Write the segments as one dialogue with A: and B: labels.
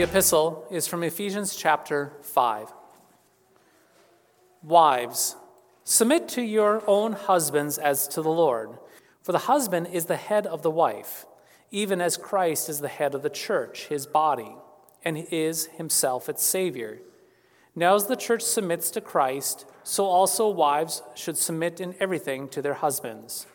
A: The epistle is from Ephesians chapter 5. Wives, submit to your own husbands as to the Lord. For the husband is the head of the wife, even as Christ is the head of the church, his body, and is himself its Savior. Now, as the church submits to Christ, so also wives should submit in everything to their husbands.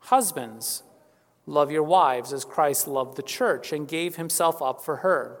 A: Husbands, love your wives as Christ loved the church and gave himself up for her,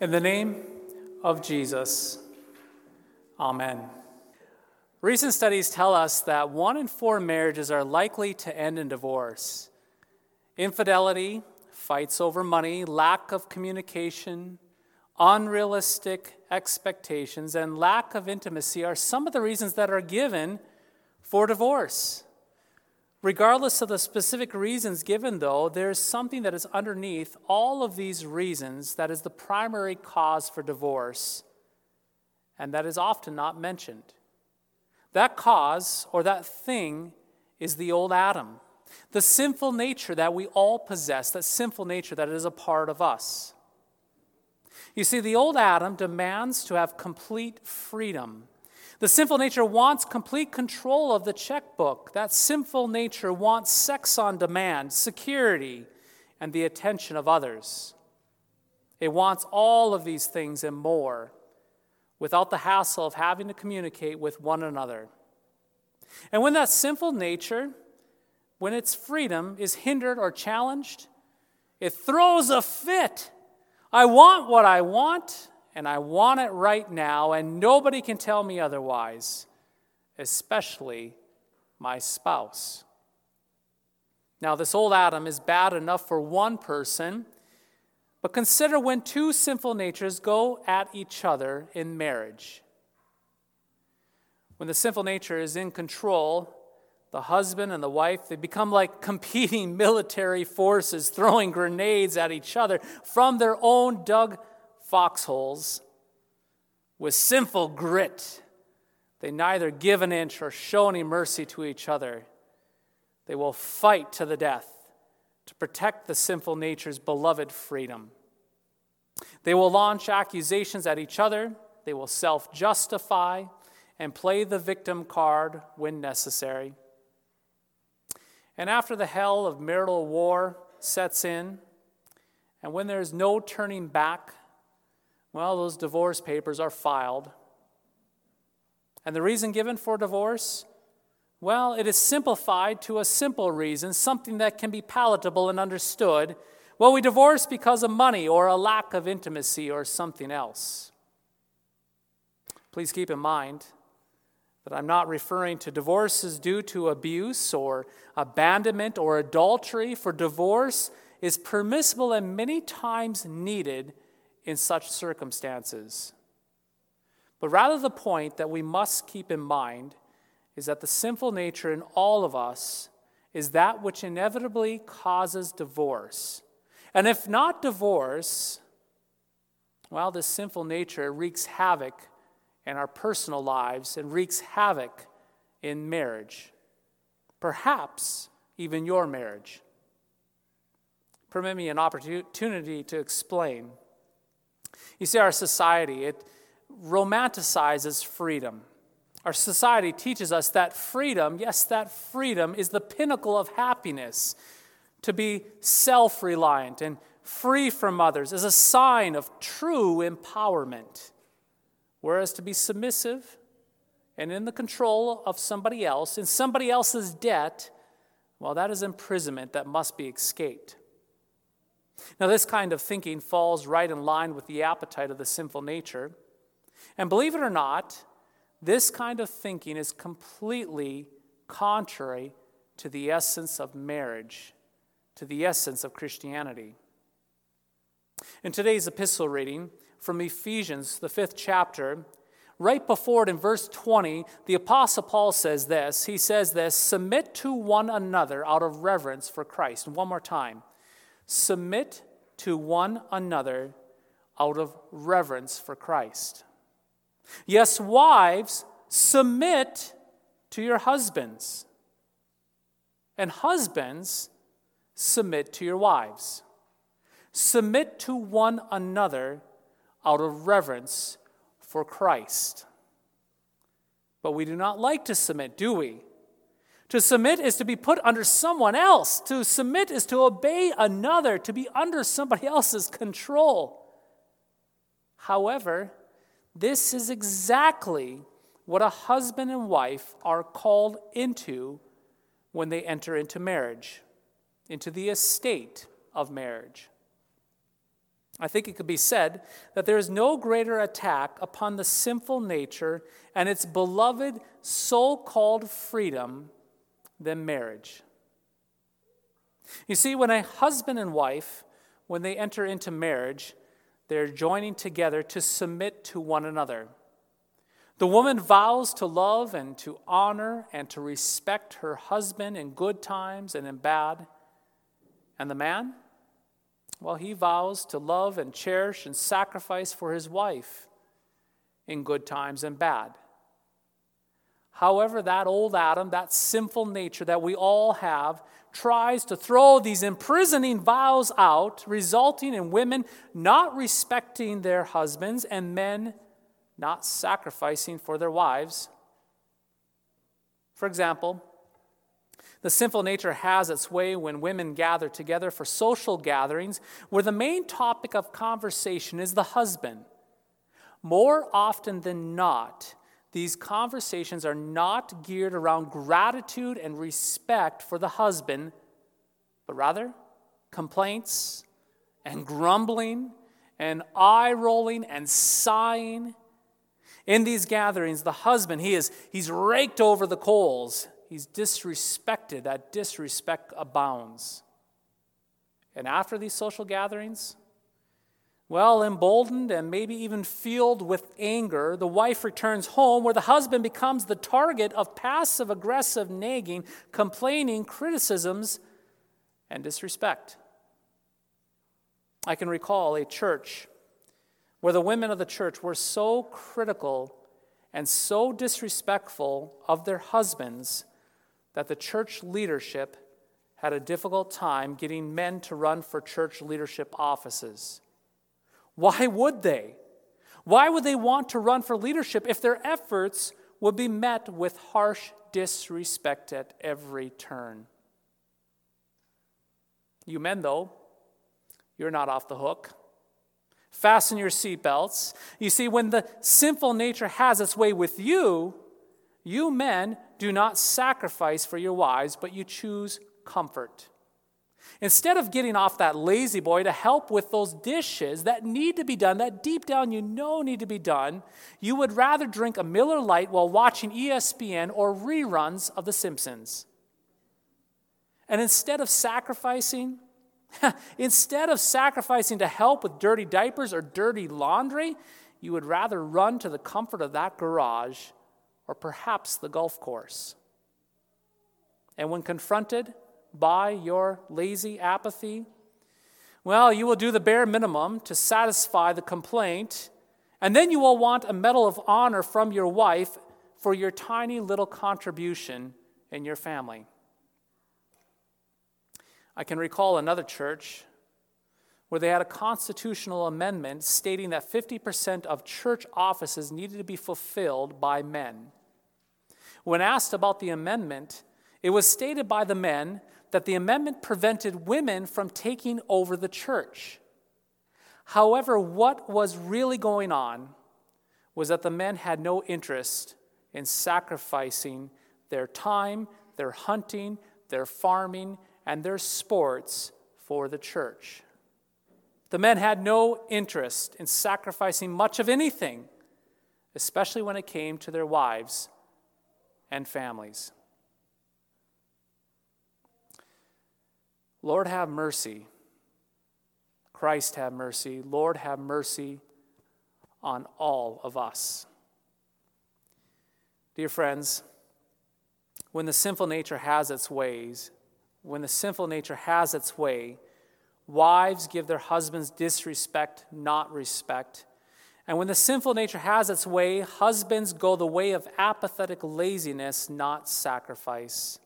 A: In the name of Jesus, Amen. Recent studies tell us that one in four marriages are likely to end in divorce. Infidelity, fights over money, lack of communication, unrealistic expectations, and lack of intimacy are some of the reasons that are given for divorce. Regardless of the specific reasons given, though, there's something that is underneath all of these reasons that is the primary cause for divorce, and that is often not mentioned. That cause or that thing is the old Adam, the sinful nature that we all possess, that sinful nature that is a part of us. You see, the old Adam demands to have complete freedom. The sinful nature wants complete control of the checkbook. That sinful nature wants sex on demand, security, and the attention of others. It wants all of these things and more without the hassle of having to communicate with one another. And when that sinful nature, when its freedom is hindered or challenged, it throws a fit. I want what I want, and I want it right now, and nobody can tell me otherwise, especially my spouse. Now, this old Adam is bad enough for one person, but consider when two sinful natures go at each other in marriage. When the sinful nature is in control, the husband and the wife, they become like competing military forces throwing grenades at each other from their own dug foxholes with sinful grit. They neither give an inch or show any mercy to each other. They will fight to the death to protect the sinful nature's beloved freedom. They will launch accusations at each other. They will self justify and play the victim card when necessary. And after the hell of marital war sets in, and when there's no turning back, well, those divorce papers are filed. And the reason given for divorce? Well, it is simplified to a simple reason, something that can be palatable and understood. Well, we divorce because of money or a lack of intimacy or something else. Please keep in mind that I'm not referring to divorces due to abuse or abandonment or adultery, for divorce is permissible and many times needed in such circumstances. But rather, the point that we must keep in mind is that the sinful nature in all of us is that which inevitably causes divorce. And if not divorce, well, this sinful nature wreaks havoc in our personal lives and wreaks havoc in marriage. Perhaps even your marriage. Permit me an opportunity to explain. You see, our society, it romanticizes freedom. Our society teaches us that freedom, yes, that freedom is the pinnacle of happiness. To be self reliant and free from others is a sign of true empowerment. Whereas to be submissive and in the control of somebody else, in somebody else's debt, well, that is imprisonment that must be escaped. Now, this kind of thinking falls right in line with the appetite of the sinful nature. And believe it or not, this kind of thinking is completely contrary to the essence of marriage, to the essence of Christianity. In today's epistle reading from Ephesians, the fifth chapter, right before it in verse 20, the Apostle Paul says this. He says this Submit to one another out of reverence for Christ. One more time submit to one another out of reverence for Christ. Yes, wives, submit to your husbands. And husbands, submit to your wives. Submit to one another out of reverence for Christ. But we do not like to submit, do we? To submit is to be put under someone else. To submit is to obey another, to be under somebody else's control. However, this is exactly what a husband and wife are called into when they enter into marriage, into the estate of marriage. I think it could be said that there is no greater attack upon the sinful nature and its beloved so called freedom than marriage. You see, when a husband and wife, when they enter into marriage, they're joining together to submit to one another. The woman vows to love and to honor and to respect her husband in good times and in bad. And the man? Well, he vows to love and cherish and sacrifice for his wife in good times and bad. However, that old Adam, that sinful nature that we all have, tries to throw these imprisoning vows out, resulting in women not respecting their husbands and men not sacrificing for their wives. For example, the sinful nature has its way when women gather together for social gatherings where the main topic of conversation is the husband. More often than not, these conversations are not geared around gratitude and respect for the husband, but rather complaints and grumbling and eye rolling and sighing. In these gatherings, the husband, he is he's raked over the coals. He's disrespected. That disrespect abounds. And after these social gatherings, well, emboldened and maybe even fueled with anger, the wife returns home where the husband becomes the target of passive aggressive nagging, complaining, criticisms, and disrespect. I can recall a church where the women of the church were so critical and so disrespectful of their husbands that the church leadership had a difficult time getting men to run for church leadership offices. Why would they? Why would they want to run for leadership if their efforts would be met with harsh disrespect at every turn? You men, though, you're not off the hook. Fasten your seatbelts. You see, when the sinful nature has its way with you, you men do not sacrifice for your wives, but you choose comfort. Instead of getting off that La-Z-Boy to help with those dishes that need to be done, that deep down you know need to be done, you would rather drink a Miller Lite while watching ESPN or reruns of The Simpsons. And instead of sacrificing, instead of sacrificing to help with dirty diapers or dirty laundry, you would rather run to the comfort of that garage or perhaps the golf course. And when confronted by your lazy apathy, well, you will do the bare minimum to satisfy the complaint, and then you will want a medal of honor from your wife for your tiny little contribution in your family. I can recall another church where they had a constitutional amendment stating that 50% of church offices needed to be fulfilled by men. When asked about the amendment, it was stated by the men that the amendment prevented women from taking over the church. However, what was really going on was that the men had no interest in sacrificing their time, their hunting, their farming, and their sports for the church. The men had no interest in sacrificing much of anything, especially when it came to their wives and families. Lord, have mercy. Christ, have mercy. Lord, have mercy on all of us. Dear friends, when the sinful nature has its ways, when the sinful nature has its way, wives give their husbands disrespect, not respect. And when the sinful nature has its way, husbands go the way of apathetic laziness, not sacrifice.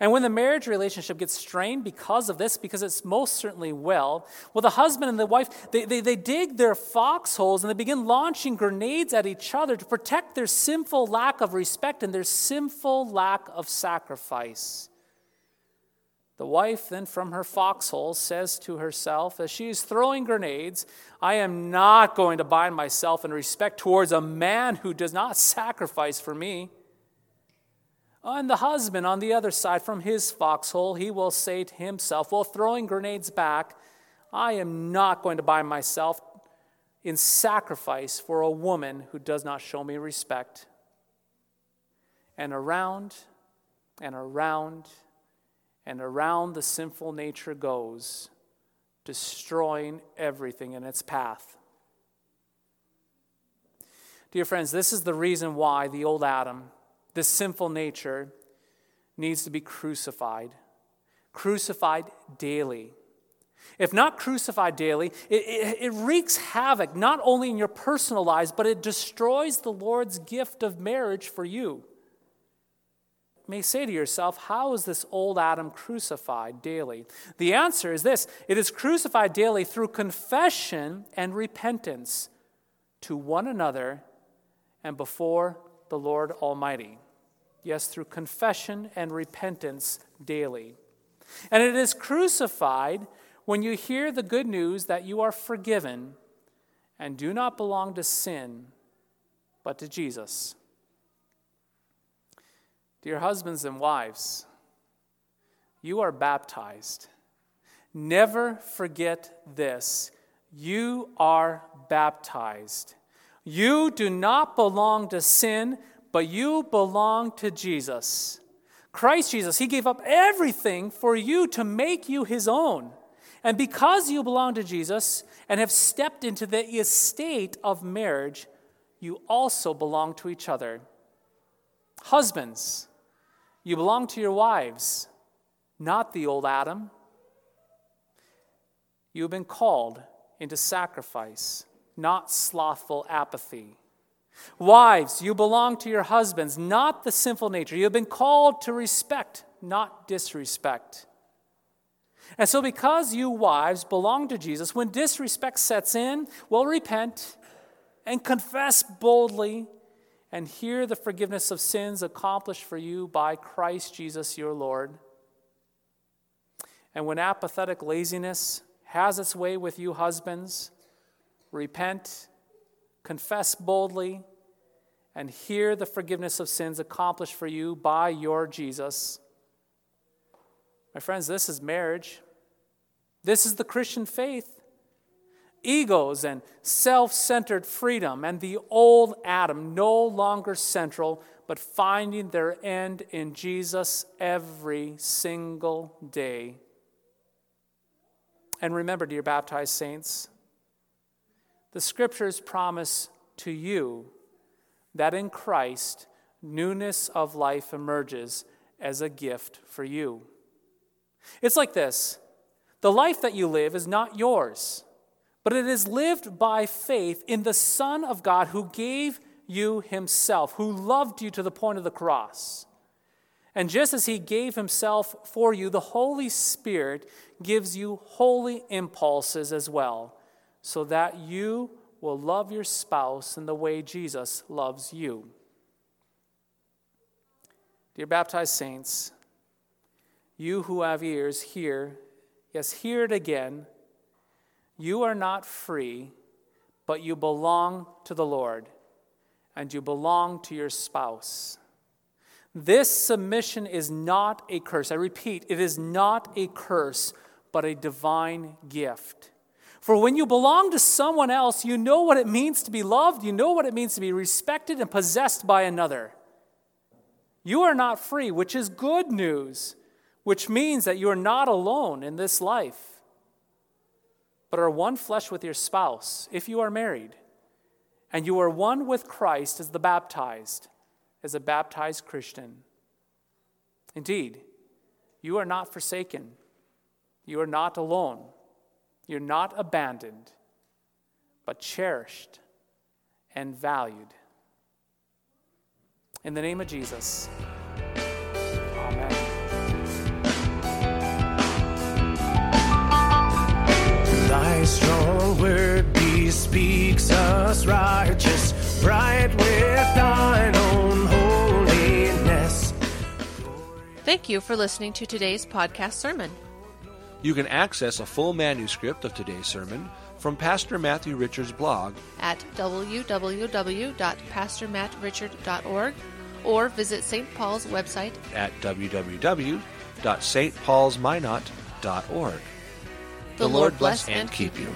A: And when the marriage relationship gets strained because of this, because it's most certainly well, well, the husband and the wife, they, they, they dig their foxholes and they begin launching grenades at each other to protect their sinful lack of respect and their sinful lack of sacrifice. The wife then from her foxhole says to herself as she is throwing grenades, I am not going to bind myself in respect towards a man who does not sacrifice for me. And the husband on the other side from his foxhole, he will say to himself, while throwing grenades back, I am not going to bind myself in sacrifice for a woman who does not show me respect. And around and around and around the sinful nature goes, destroying everything in its path. Dear friends, this is the reason why the old Adam, this sinful nature, needs to be crucified. Crucified daily. If not crucified daily, it, it, it, wreaks havoc not only in your personal lives, but it destroys the Lord's gift of marriage for you may say to yourself, How is this old Adam crucified daily? The answer is this it is crucified daily through confession and repentance to one another and before the Lord Almighty. Yes, through confession and repentance daily. And it is crucified when you hear the good news that you are forgiven and do not belong to sin, but to Jesus. Dear husbands and wives, you are baptized. Never forget this. You are baptized. You do not belong to sin, but you belong to Jesus. Christ Jesus, He gave up everything for you to make you His own. And because you belong to Jesus and have stepped into the estate of marriage, you also belong to each other. Husbands, you belong to your wives, not the old Adam. You have been called into sacrifice, not slothful apathy. Wives, you belong to your husbands, not the sinful nature. You have been called to respect, not disrespect. And so, because you wives belong to Jesus, when disrespect sets in, well, repent and confess boldly and hear the forgiveness of sins accomplished for you by Christ Jesus your Lord. And when apathetic laziness has its way with you, husbands, repent, confess boldly, and hear the forgiveness of sins accomplished for you by your Jesus. My friends, this is marriage. This is the Christian faith egos and self centered freedom, and the old Adam no longer central, but finding their end in Jesus every single day. And remember, dear baptized saints, the scriptures promise to you that in Christ newness of life emerges as a gift for you. It's like this the life that you live is not yours, but it is lived by faith in the Son of God who gave you himself, who loved you to the point of the cross. And just as he gave himself for you, the Holy Spirit gives you holy impulses as well, so that you will love your spouse in the way Jesus loves you. Dear baptized saints, you who have ears, hear, yes, hear it again. You are not free, but you belong to the Lord, and you belong to your spouse. This submission is not a curse. I repeat, it is not a curse, but a divine gift. For when you belong to someone else, you know what it means to be loved, you know what it means to be respected and possessed by another. You are not free, which is good news, which means that you are not alone in this life, but are one flesh with your spouse if you are married, and you are one with Christ as the baptized, as a baptized Christian. Indeed, you are not forsaken, you are not alone. You're not abandoned, but cherished and valued. In the name of Jesus, Amen.
B: Thy strong word bespeaks us righteous, bright with thine own holiness.
C: Thank you for listening to today's podcast sermon.
D: You can access a full manuscript of today's sermon from Pastor Matthew Richard's blog
C: at www.pastormattrichard.org or visit St. Paul's website
D: at www.stpaulsminot.org.
C: The, Lord bless and keep you.